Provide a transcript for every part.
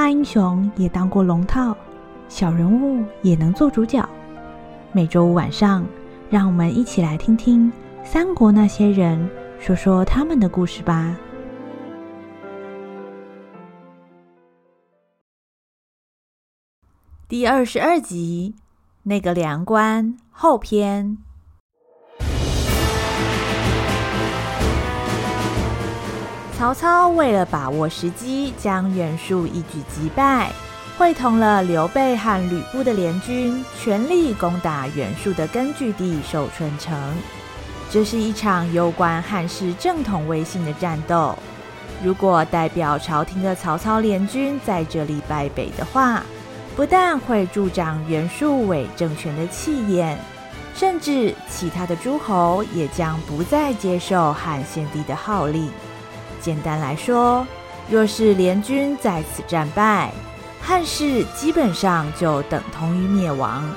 大英雄也当过龙套，小人物也能做主角。每周五晚上，让我们一起来听听三国那些人说说他们的故事吧。第二十二集，那个梁官后篇。曹操为了把握时机，将袁术一举击败，会同了刘备和吕布的联军，全力攻打袁术的根据地寿春城。这是一场攸关汉室正统威信的战斗。如果代表朝廷的曹操联军在这里败北的话，不但会助长袁术伪政权的气焰，甚至其他的诸侯也将不再接受汉献帝的号令。简单来说，若是联军在此战败，汉室基本上就等同于灭亡。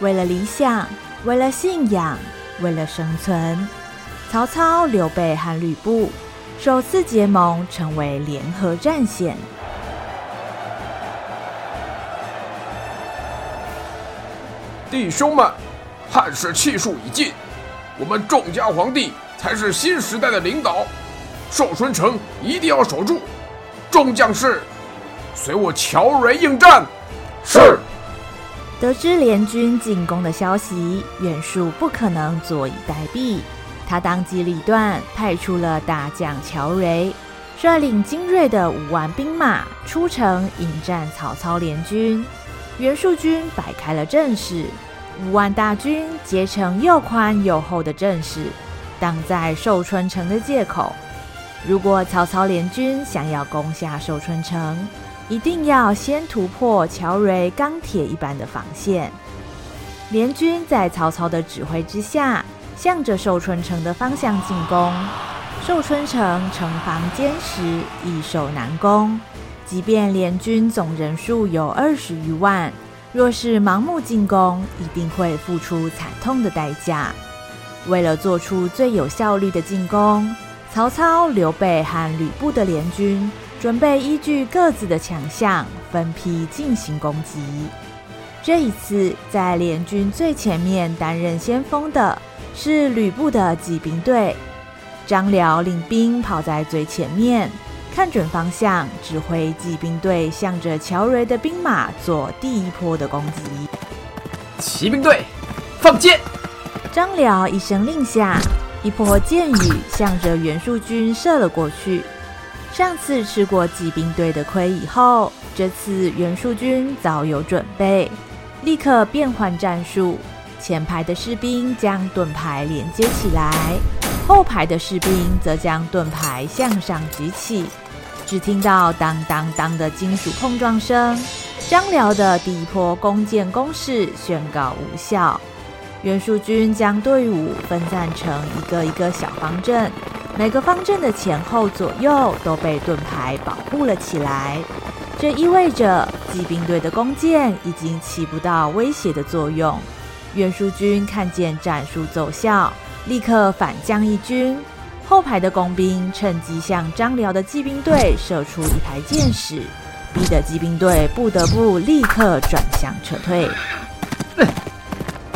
为了理想，为了信仰，为了生存，曹操、刘备和吕布首次结盟，成为联合战线。弟兄们，汉室气数已尽，我们众家皇帝才是新时代的领导。寿春城一定要守住，众将士随我乔玮应战。是。得知联军进攻的消息，袁术不可能坐以待毙，他当机立断，派出了大将乔玮，率领精锐的五万兵马出城迎战曹操联军。袁术军摆开了阵势，五万大军结成又宽又厚的阵势，挡在寿春城的界口。如果曹操联军想要攻下寿春城，一定要先突破乔玮钢铁一般的防线。联军在曹操的指挥之下，向着寿春城的方向进攻。寿春城城防坚实，易守难攻。即便联军总人数有二十余万，若是盲目进攻，一定会付出惨痛的代价。为了做出最有效率的进攻，曹操、刘备和吕布的联军准备依据各自的强项，分批进行攻击。这一次，在联军最前面担任先锋的是吕布的骑兵队，张辽领兵跑在最前面。看准方向，指挥骑兵队向着乔玮的兵马做第一波的攻击。骑兵队，放箭！张辽一声令下，一波箭雨向着袁术军射了过去。上次吃过骑兵队的亏以后，这次袁术军早有准备，立刻变换战术。前排的士兵将盾牌连接起来，后排的士兵则将盾牌向上举起。只听到当当当的金属碰撞声，张辽的第一波弓箭攻势宣告无效。袁术军将队伍分散成一个一个小方阵，每个方阵的前后左右都被盾牌保护了起来。这意味着骑兵队的弓箭已经起不到威胁的作用。袁术军看见战术奏效，立刻反将一军。后排的工兵趁机向张辽的骑兵队射出一排箭矢，逼得骑兵队不得不立刻转向撤退。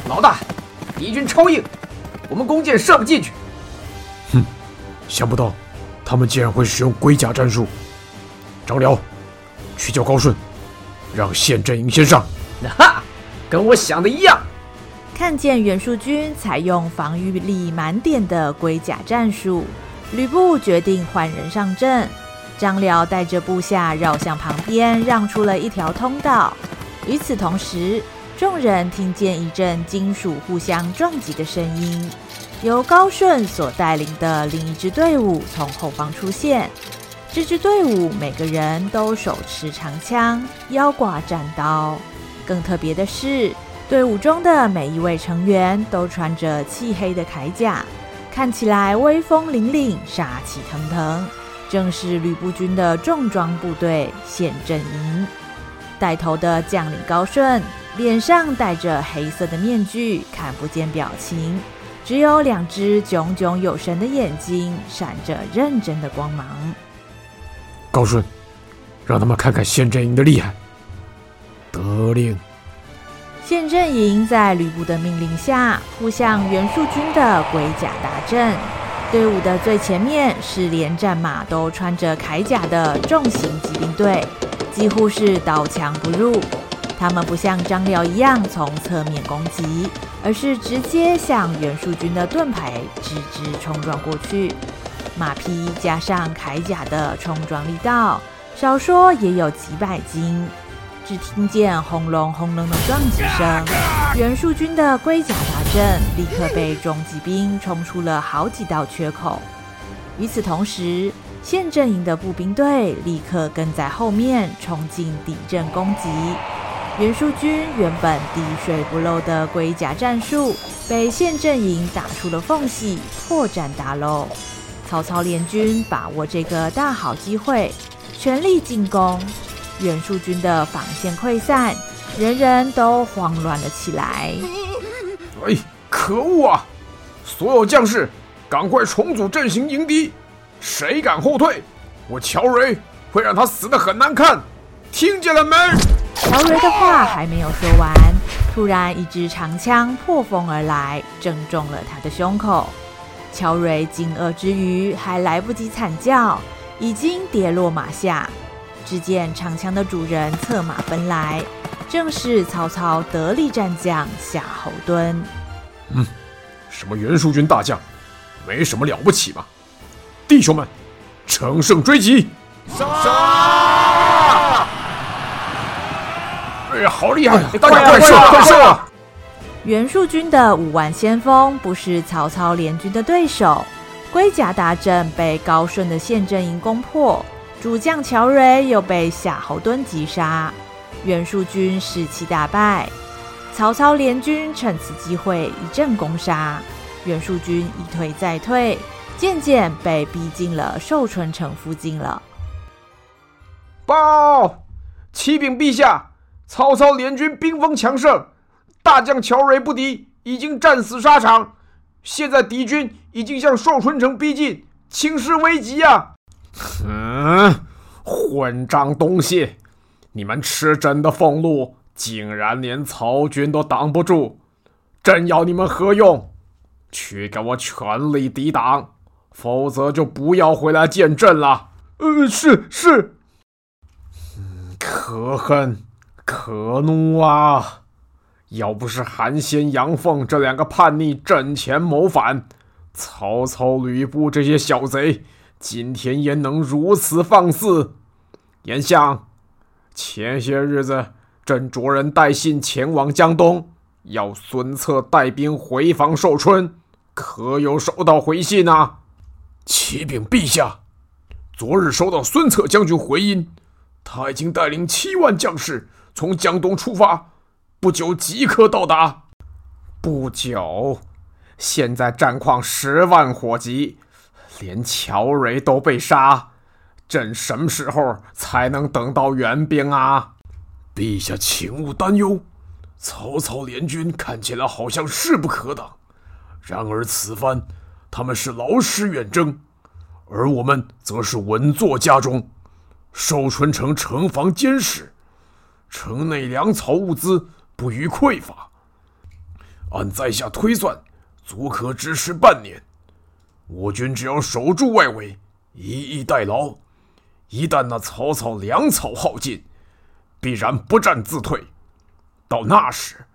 老大，敌军超硬，我们弓箭射不进去。哼，想不到他们竟然会使用龟甲战术。张辽，去叫高顺，让陷阵营先上。哈，跟我想的一样。看见袁术军采用防御力满点的龟甲战术，吕布决定换人上阵。张辽带着部下绕向旁边，让出了一条通道。与此同时，众人听见一阵金属互相撞击的声音，由高顺所带领的另一支队伍从后方出现。这支队伍每个人都手持长枪，腰挂战刀。更特别的是，队伍中的每一位成员都穿着漆黑的铠甲，看起来威风凛凛、杀气腾腾，正是吕布军的重装部队宪阵营。带头的将领高顺脸上戴着黑色的面具，看不见表情，只有两只炯炯有神的眼睛闪着认真的光芒。高顺，让他们看看陷阵营的厉害。得令。陷阵营在吕布的命令下，扑向袁术军的龟甲大阵。队伍的最前面是连战马都穿着铠甲的重型骑兵队，几乎是刀枪不入。他们不像张辽一样从侧面攻击，而是直接向袁术军的盾牌直直冲撞过去。马匹加上铠甲的冲撞力道，少说也有几百斤。只听见轰隆轰隆的撞击声，袁术军的龟甲大阵立刻被重骑兵冲出了好几道缺口。与此同时，县阵营的步兵队立刻跟在后面冲进敌阵攻击。袁术军原本滴水不漏的龟甲战术，被县阵营打出了缝隙，破绽大露。曹操联军把握这个大好机会，全力进攻。袁术军的防线溃散，人人都慌乱了起来。哎，可恶啊！所有将士，赶快重组阵型迎敌！谁敢后退，我乔瑞会让他死的很难看！听见了没？乔瑞的话还没有说完，突然一支长枪破风而来，正中了他的胸口。乔瑞惊愕之余，还来不及惨叫，已经跌落马下。只见长枪的主人策马奔来，正是曹操得力战将夏侯惇。嗯，什么袁术军大将，没什么了不起嘛！弟兄们，乘胜追击！杀！哎呀，好厉害！哎、大家快射，快射啊！袁术军的五万先锋不是曹操联军的对手，龟甲大阵被高顺的陷阵营攻破。主将乔瑞又被夏侯惇击杀，袁术军士气大败。曹操联军趁此机会一阵攻杀，袁术军一退再退，渐渐被逼近了寿春城附近了。报，启禀陛下，曹操联军兵锋强盛，大将乔瑞不敌，已经战死沙场。现在敌军已经向寿春城逼近，情势危急啊！嗯，混账东西！你们吃朕的俸禄，竟然连曹军都挡不住，朕要你们何用？去给我全力抵挡，否则就不要回来见朕了。呃，是是。嗯，可恨，可怒啊！要不是韩先、杨奉这两个叛逆阵前谋反，曹操、吕布这些小贼。今天也能如此放肆？严相，前些日子朕着人带信前往江东，要孙策带兵回防寿春，可有收到回信啊？启禀陛下，昨日收到孙策将军回音，他已经带领七万将士从江东出发，不久即可到达。不久，现在战况十万火急。连乔瑞都被杀，朕什么时候才能等到援兵啊？陛下，请勿担忧，曹操联军看起来好像势不可挡，然而此番他们是劳师远征，而我们则是稳坐家中。寿春城城防坚实，城内粮草物资不虞匮乏，按在下推算，足可支持半年。我军只要守住外围，以逸待劳，一旦那曹操粮草耗尽，必然不战自退。到那时，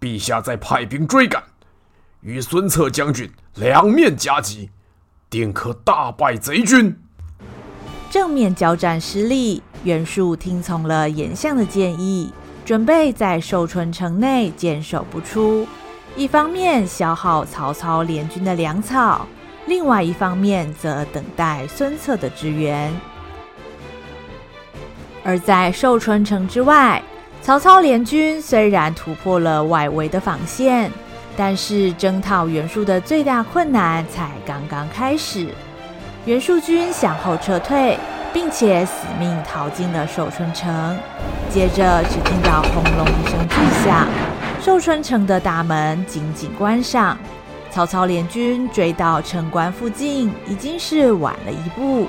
陛下再派兵追赶，与孙策将军两面夹击，定可大败贼军。正面交战失利，袁术听从了严相的建议，准备在寿春城内坚守不出，一方面消耗曹操联军的粮草。另外一方面，则等待孙策的支援。而在寿春城之外，曹操联军虽然突破了外围的防线，但是征讨袁术的最大困难才刚刚开始。袁术军向后撤退，并且死命逃进了寿春城。接着，只听到轰隆一声巨响，寿春城的大门紧紧关上。曹操联军追到城关附近，已经是晚了一步。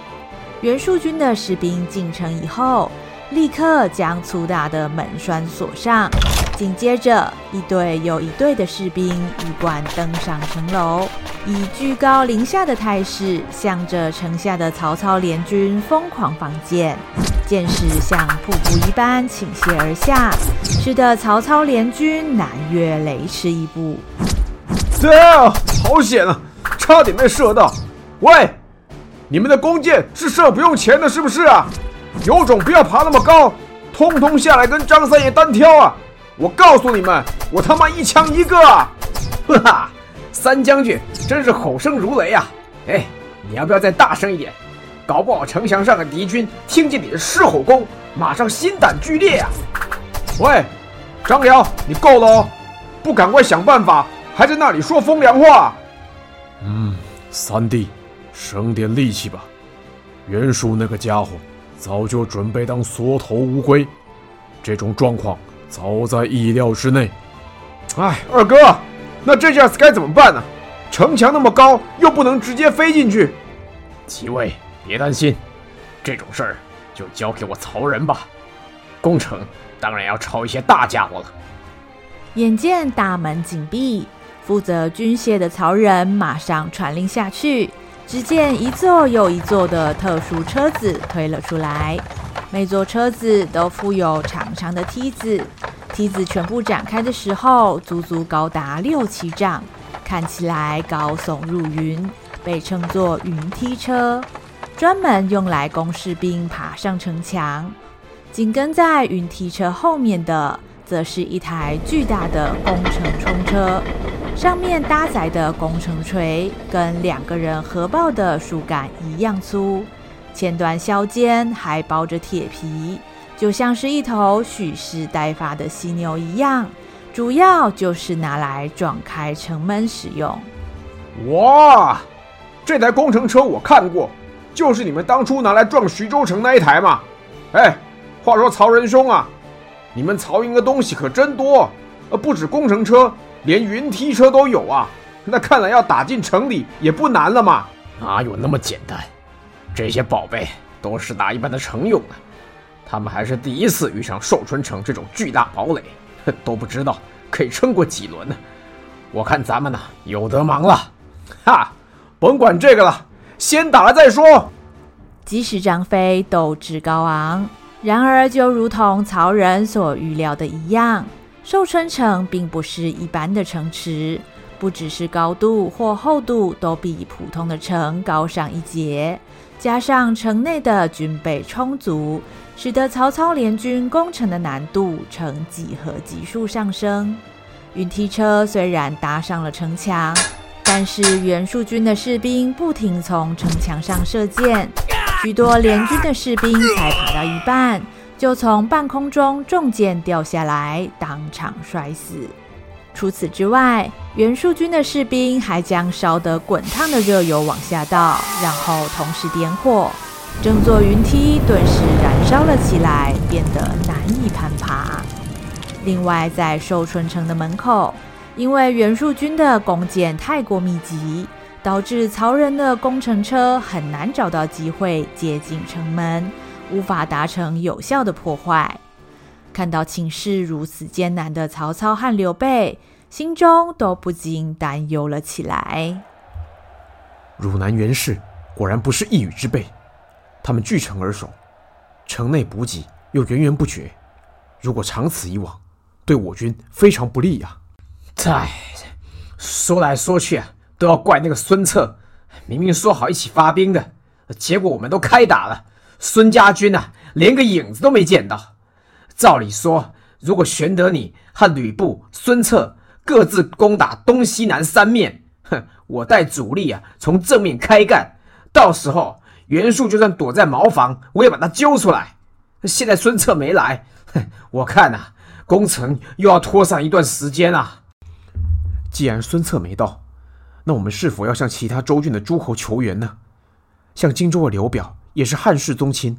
袁术军的士兵进城以后，立刻将粗大的门栓锁上。紧接着，一队又一队的士兵一贯登上城楼，以居高临下的态势，向着城下的曹操联军疯狂放箭。箭矢像瀑布一般倾泻而下，使得曹操联军难越雷池一步。对啊，好险啊，差点被射到！喂，你们的弓箭是射不用钱的，是不是啊？有种不要爬那么高，通通下来跟张三爷单挑啊！我告诉你们，我他妈一枪一个！哈哈，三将军真是吼声如雷啊！哎，你要不要再大声一点？搞不好城墙上的敌军听见你的狮吼功，马上心胆俱裂啊！喂，张辽，你够了哦，不赶快想办法！还在那里说风凉话？嗯，三弟，省点力气吧。袁术那个家伙早就准备当缩头乌龟，这种状况早在意料之内。哎，二哥，那这下子该怎么办呢？城墙那么高，又不能直接飞进去。几位别担心，这种事儿就交给我曹仁吧。工程当然要抄一些大家伙了。眼见大门紧闭。负责军械的曹仁马上传令下去，只见一座又一座的特殊车子推了出来，每座车子都附有长长的梯子，梯子全部展开的时候，足足高达六七丈，看起来高耸入云，被称作云梯车，专门用来供士兵爬上城墙。紧跟在云梯车后面的，则是一台巨大的攻城冲车。上面搭载的攻城锤跟两个人合抱的树干一样粗，前端削尖，还包着铁皮，就像是一头蓄势待发的犀牛一样。主要就是拿来撞开城门使用。哇，这台工程车我看过，就是你们当初拿来撞徐州城那一台嘛。哎，话说曹仁兄啊，你们曹营的东西可真多，呃，不止工程车。连云梯车都有啊，那看来要打进城里也不难了嘛。哪有那么简单？这些宝贝都是打一般的城用的，他们还是第一次遇上寿春城这种巨大堡垒，都不知道可以撑过几轮呢。我看咱们呢有得忙了。哈，甭管这个了，先打了再说。即使张飞斗志高昂，然而就如同曹仁所预料的一样。寿春城并不是一般的城池，不只是高度或厚度都比普通的城高上一截，加上城内的军备充足，使得曹操联军攻城的难度呈几何级数上升。云梯车虽然搭上了城墙，但是袁术军的士兵不停从城墙上射箭，许多联军的士兵才爬到一半。就从半空中中箭掉下来，当场摔死。除此之外，袁术军的士兵还将烧得滚烫的热油往下倒，然后同时点火，整座云梯顿时燃烧了起来，变得难以攀爬。另外，在寿春城的门口，因为袁术军的弓箭太过密集，导致曹仁的攻城车很难找到机会接近城门。无法达成有效的破坏。看到情势如此艰难的曹操和刘备，心中都不禁担忧了起来。汝南袁氏果然不是一羽之辈，他们据城而守，城内补给又源源不绝。如果长此以往，对我军非常不利呀！唉，说来说去啊，都要怪那个孙策，明明说好一起发兵的，结果我们都开打了。孙家军啊，连个影子都没见到。照理说，如果玄德你和吕布、孙策各自攻打东西南三面，哼，我带主力啊从正面开干，到时候袁术就算躲在茅房，我也把他揪出来。现在孙策没来，哼，我看啊，攻城又要拖上一段时间啊。既然孙策没到，那我们是否要向其他州郡的诸侯求援呢？像荆州的刘表。也是汉室宗亲，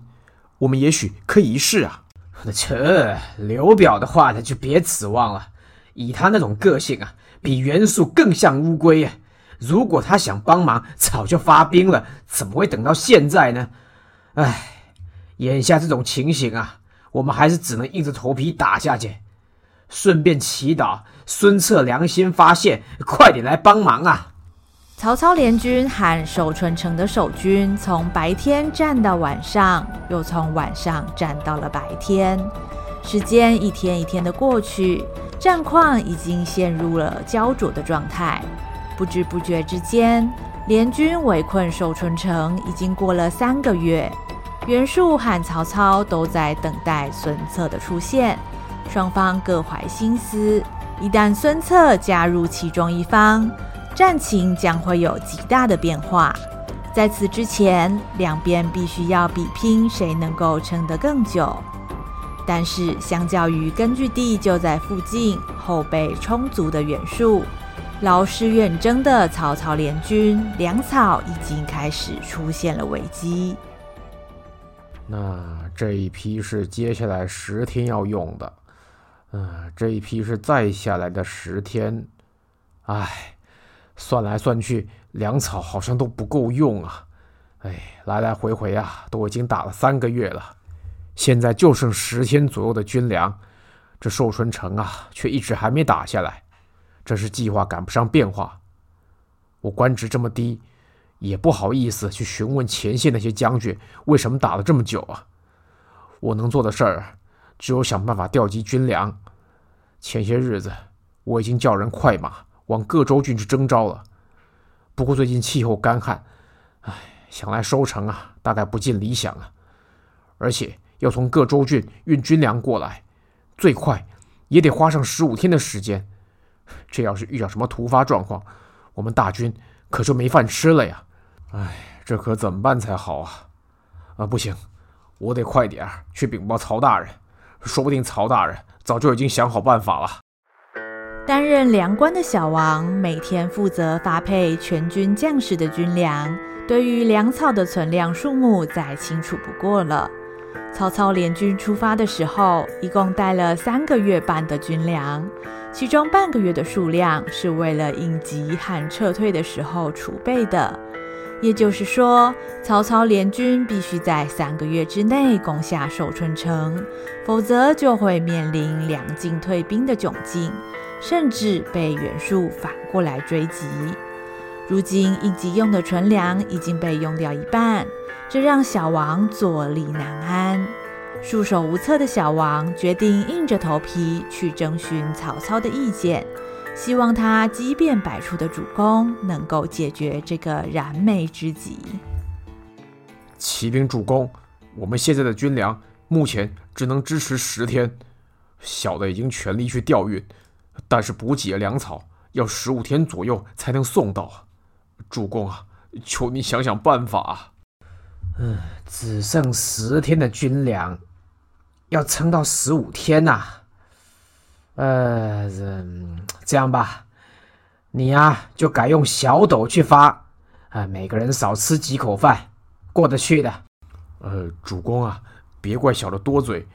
我们也许可以一试啊。那这刘表的话，那就别指望了。以他那种个性啊，比袁术更像乌龟啊。如果他想帮忙，早就发兵了，怎么会等到现在呢？唉，眼下这种情形啊，我们还是只能硬着头皮打下去，顺便祈祷孙策良心发现，快点来帮忙啊！曹操联军和守春城的守军从白天战到晚上，又从晚上战到了白天，时间一天一天的过去，战况已经陷入了焦灼的状态。不知不觉之间，联军围困寿春城已经过了三个月。袁术和曹操都在等待孙策的出现，双方各怀心思，一旦孙策加入其中一方，战情将会有极大的变化。在此之前，两边必须要比拼谁能够撑得更久。但是，相较于根据地就在附近、后备充足的袁术，劳师远征的曹操联军粮草已经开始出现了危机。那这一批是接下来十天要用的，嗯、这一批是再下来的十天，唉。算来算去，粮草好像都不够用啊！哎，来来回回啊，都已经打了三个月了，现在就剩十天左右的军粮，这寿春城啊，却一直还没打下来，这是计划赶不上变化。我官职这么低，也不好意思去询问前线那些将军为什么打了这么久啊。我能做的事儿，只有想办法调集军粮。前些日子，我已经叫人快马。往各州郡去征召了，不过最近气候干旱，唉，想来收成啊，大概不尽理想啊。而且要从各州郡运军粮过来，最快也得花上十五天的时间。这要是遇到什么突发状况，我们大军可就没饭吃了呀！唉，这可怎么办才好啊？啊，不行，我得快点去禀报曹大人，说不定曹大人早就已经想好办法了。担任粮官的小王每天负责发配全军将士的军粮，对于粮草的存量数目再清楚不过了。曹操联军出发的时候，一共带了三个月半的军粮，其中半个月的数量是为了应急和撤退的时候储备的。也就是说，曹操联军必须在三个月之内攻下寿春城，否则就会面临粮尽退兵的窘境。甚至被袁术反过来追击。如今应急用的存粮已经被用掉一半，这让小王坐立难安。束手无策的小王决定硬着头皮去征询曹操的意见，希望他机变百出的主公能够解决这个燃眉之急。启禀主公，我们现在的军粮目前只能支持十天，小的已经全力去调运。但是补给粮草要十五天左右才能送到！主公啊，求你想想办法啊！嗯，只剩十天的军粮，要撑到十五天呐、啊。呃，这样吧，你呀、啊、就改用小斗去发，啊，每个人少吃几口饭，过得去的。呃，主公啊，别怪小的多嘴，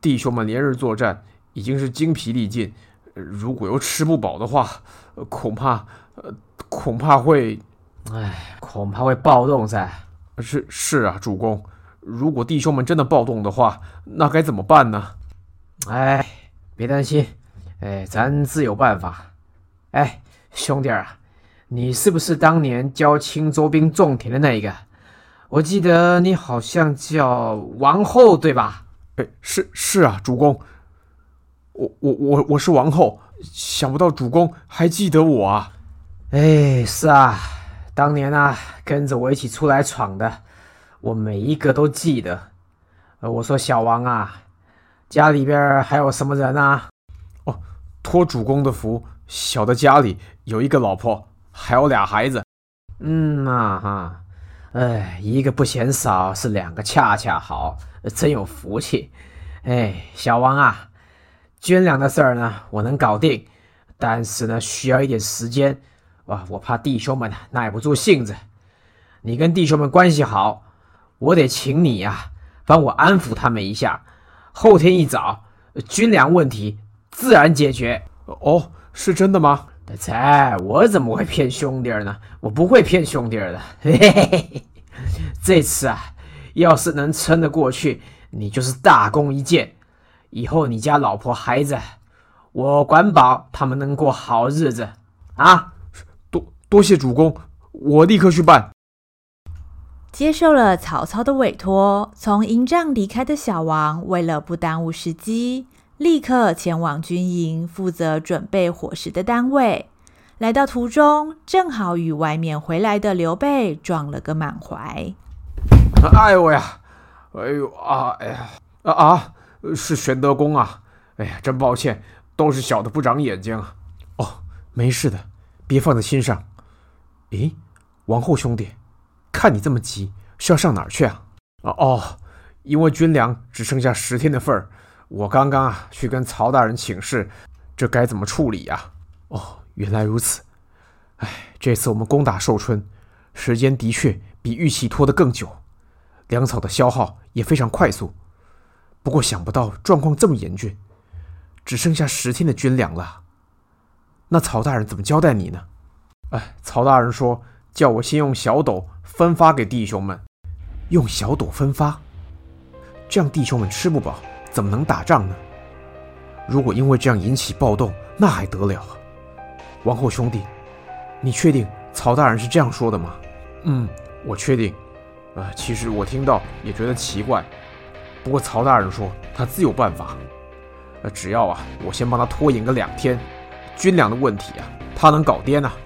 弟兄们连日作战，已经是精疲力尽。如果又吃不饱的话，恐怕，呃，恐怕会，哎，恐怕会暴动噻。是是啊，主公，如果弟兄们真的暴动的话，那该怎么办呢？哎，别担心，哎，咱自有办法。哎，兄弟啊，你是不是当年教青州兵种田的那一个？我记得你好像叫王后，对吧？哎，是是啊，主公。我我我我是王后，想不到主公还记得我啊！哎，是啊，当年啊跟着我一起出来闯的，我每一个都记得。呃，我说小王啊，家里边还有什么人啊？哦，托主公的福，小的家里有一个老婆，还有俩孩子。嗯啊哈，哎，一个不嫌少，是两个恰恰好，真有福气。哎，小王啊。捐粮的事儿呢，我能搞定，但是呢，需要一点时间。哇，我怕弟兄们耐不住性子。你跟弟兄们关系好，我得请你呀、啊，帮我安抚他们一下。后天一早，军粮问题自然解决。哦，是真的吗？切，我怎么会骗兄弟呢？我不会骗兄弟的。嘿嘿嘿，这次啊，要是能撑得过去，你就是大功一件。以后你家老婆孩子，我管保他们能过好日子啊！多多谢主公，我立刻去办。接受了曹操的委托，从营帐离开的小王，为了不耽误时机，立刻前往军营，负责准备伙食的单位。来到途中，正好与外面回来的刘备撞了个满怀。哎呦呀，哎呦啊，哎呀啊啊！是玄德公啊！哎呀，真抱歉，都是小的不长眼睛。哦，没事的，别放在心上。诶，王后兄弟。看你这么急，是要上哪儿去啊？哦哦，因为军粮只剩下十天的份儿，我刚刚啊去跟曹大人请示，这该怎么处理呀？哦，原来如此。哎，这次我们攻打寿春，时间的确比预期拖得更久，粮草的消耗也非常快速。不过想不到状况这么严峻，只剩下十天的军粮了。那曹大人怎么交代你呢？哎，曹大人说叫我先用小斗。分发给弟兄们，用小斗分发，这样弟兄们吃不饱，怎么能打仗呢？如果因为这样引起暴动，那还得了？王后兄弟，你确定曹大人是这样说的吗？嗯，我确定。呃，其实我听到也觉得奇怪，不过曹大人说他自有办法。呃，只要啊，我先帮他拖延个两天，军粮的问题啊，他能搞掂啊。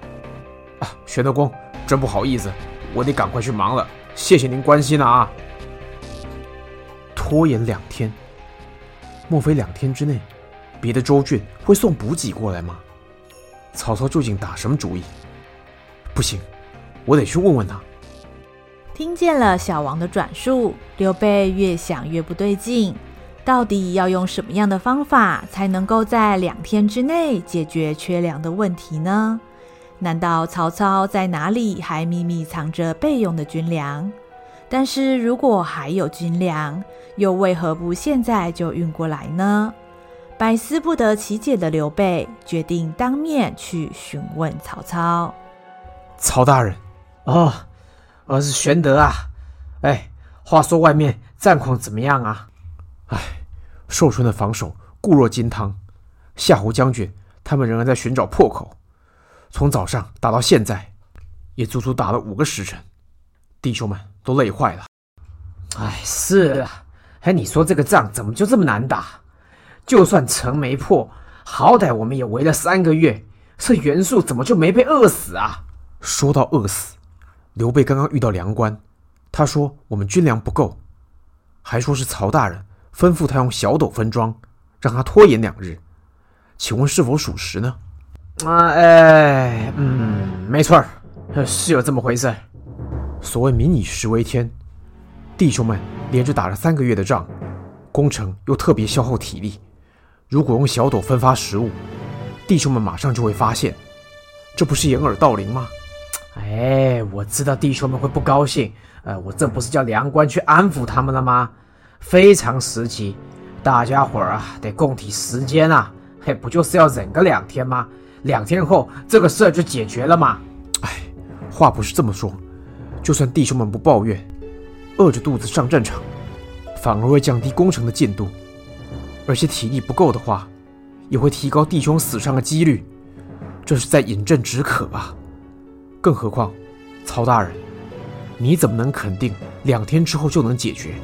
啊，玄德公，真不好意思。我得赶快去忙了，谢谢您关心了啊！拖延两天，莫非两天之内，别的州郡会送补给过来吗？曹操究竟打什么主意？不行，我得去问问他。听见了小王的转述，刘备越想越不对劲，到底要用什么样的方法才能够在两天之内解决缺粮的问题呢？难道曹操在哪里还秘密藏着备用的军粮？但是如果还有军粮，又为何不现在就运过来呢？百思不得其解的刘备决定当面去询问曹操。曹大人，哦，我是玄德啊。哎，话说外面战况怎么样啊？哎，寿春的防守固若金汤，夏侯将军他们仍然在寻找破口。从早上打到现在，也足足打了五个时辰，弟兄们都累坏了。哎，是啊，哎，你说这个仗怎么就这么难打？就算城没破，好歹我们也围了三个月，这袁术怎么就没被饿死啊？说到饿死，刘备刚刚遇到粮官，他说我们军粮不够，还说是曹大人吩咐他用小斗分装，让他拖延两日，请问是否属实呢？啊，哎，嗯，没错，是有这么回事。所谓民以食为天，弟兄们连着打了三个月的仗，攻城又特别消耗体力。如果用小斗分发食物，弟兄们马上就会发现，这不是掩耳盗铃吗？哎，我知道弟兄们会不高兴。呃，我这不是叫粮官去安抚他们了吗？非常时期，大家伙儿啊，得共体时间啊。嘿，不就是要忍个两天吗？两天后，这个事儿就解决了嘛？哎，话不是这么说。就算弟兄们不抱怨，饿着肚子上战场，反而会降低工程的进度。而且体力不够的话，也会提高弟兄死伤的几率。这是在饮鸩止渴吧！更何况，曹大人，你怎么能肯定两天之后就能解决？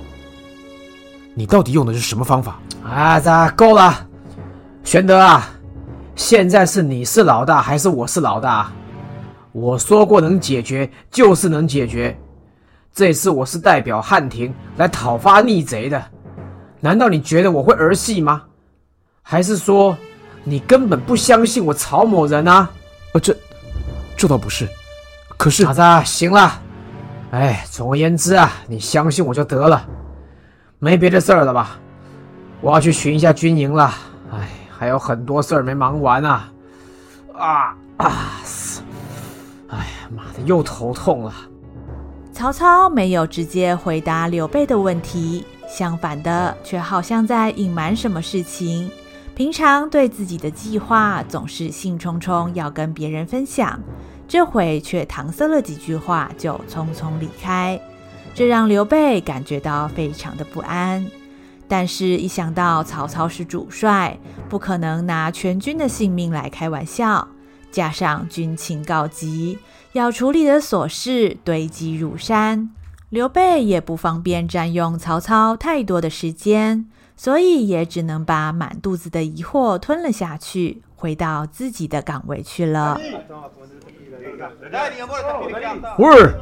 你到底用的是什么方法？啊，这够了，玄德啊！现在是你是老大还是我是老大？我说过能解决就是能解决。这次我是代表汉庭来讨伐逆贼的，难道你觉得我会儿戏吗？还是说你根本不相信我曹某人啊？呃，这这倒不是。可是，傻子，行了。哎，总而言之啊，你相信我就得了，没别的事儿了吧？我要去巡一下军营了。还有很多事儿没忙完啊！啊啊！哎呀妈的，又头痛了。曹操没有直接回答刘备的问题，相反的，却好像在隐瞒什么事情。平常对自己的计划总是兴冲冲要跟别人分享，这回却搪塞了几句话就匆匆离开。这让刘备感觉到非常的不安。但是，一想到曹操是主帅，不可能拿全军的性命来开玩笑，加上军情告急，要处理的琐事堆积如山，刘备也不方便占用曹操太多的时间，所以也只能把满肚子的疑惑吞了下去，回到自己的岗位去了。喂，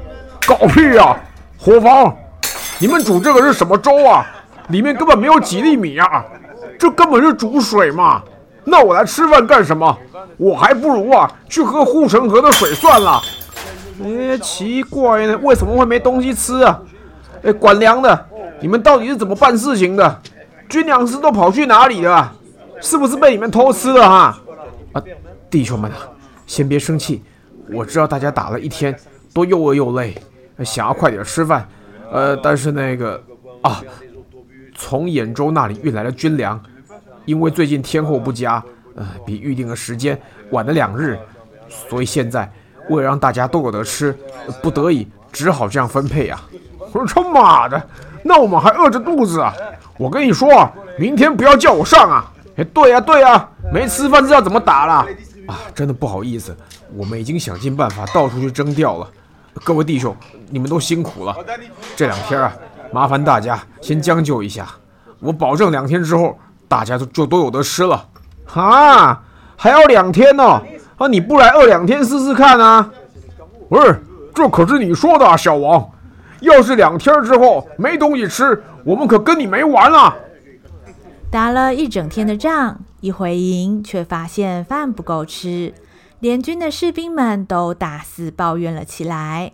搞屁呀、啊！伙房，你们煮这个是什么粥啊？里面根本没有几粒米啊！这根本是煮水嘛！那我来吃饭干什么？我还不如啊去喝护城河的水算了。哎，奇怪呢，为什么会没东西吃啊？哎，管粮的，你们到底是怎么办事情的？军粮师都跑去哪里了？是不是被你们偷吃了哈？啊，弟兄们啊，先别生气，我知道大家打了一天，都又饿又累，想要快点吃饭。呃，但是那个啊。从兖州那里运来的军粮，因为最近天候不佳，呃，比预定的时间晚了两日，所以现在为了让大家都有得吃，不得已只好这样分配啊。我说他妈的，那我们还饿着肚子啊！我跟你说，明天不要叫我上啊！哎，对呀对呀，没吃饭知道怎么打了啊！真的不好意思，我们已经想尽办法到处去征调了。各位弟兄，你们都辛苦了，这两天啊。麻烦大家先将就一下，我保证两天之后大家就就都有得吃了。啊，还要两天呢？啊，你不来饿两天试试看啊？不是，这可是你说的啊，小王。要是两天之后没东西吃，我们可跟你没完了。打了一整天的仗，一回营却发现饭不够吃，联军的士兵们都大肆抱怨了起来。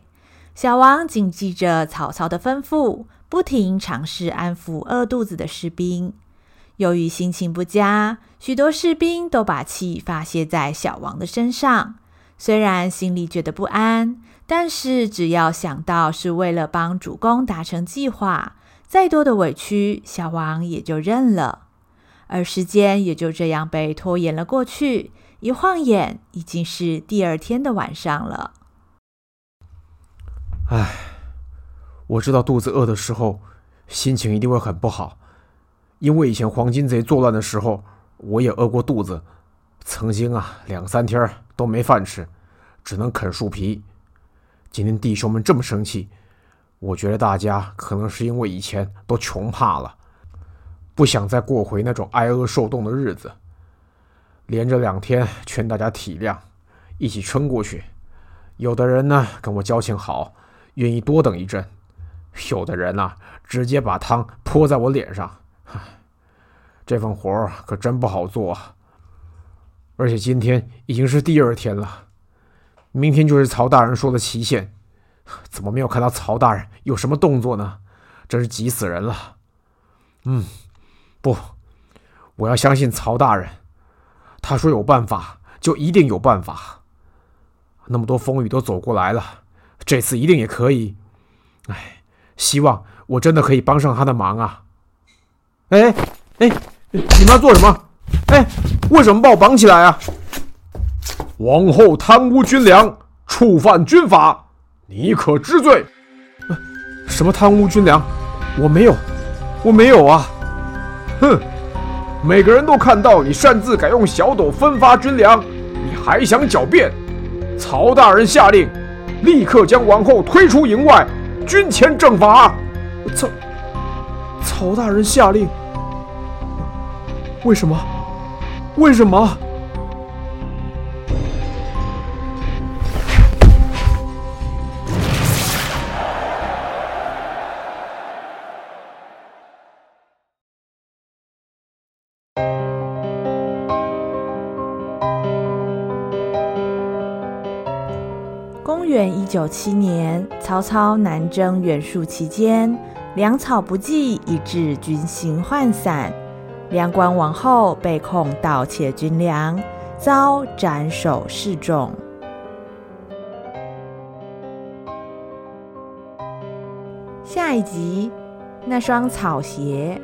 小王谨记着曹操的吩咐。不停尝试安抚饿肚子的士兵，由于心情不佳，许多士兵都把气发泄在小王的身上。虽然心里觉得不安，但是只要想到是为了帮主公达成计划，再多的委屈，小王也就认了。而时间也就这样被拖延了过去。一晃眼，已经是第二天的晚上了。唉。我知道肚子饿的时候，心情一定会很不好，因为以前黄金贼作乱的时候，我也饿过肚子，曾经啊两三天都没饭吃，只能啃树皮。今天弟兄们这么生气，我觉得大家可能是因为以前都穷怕了，不想再过回那种挨饿受冻的日子。连着两天劝大家体谅，一起撑过去。有的人呢跟我交情好，愿意多等一阵。有的人呐、直接把汤泼在我脸上，这份活儿可真不好做啊。而且今天已经是第二天了，明天就是曹大人说的期限，怎么没有看到曹大人有什么动作呢？真是急死人了。嗯，不，我要相信曹大人，他说有办法就一定有办法。那么多风雨都走过来了，这次一定也可以。唉。希望我真的可以帮上他的忙啊！哎哎，你们要做什么？哎，为什么把我绑起来啊？王后贪污军粮，触犯军法，你可知罪？什么贪污军粮？我没有，我没有啊！哼，每个人都看到你擅自改用小斗分发军粮，你还想狡辩？曹大人下令，立刻将王后推出营外。军前正法，曹曹大人下令，为什么？为什么？九七年，曹操南征袁术期间，粮草不济，以致军心涣散。梁关王后被控盗窃军粮，遭斩首示众。下一集，那双草鞋。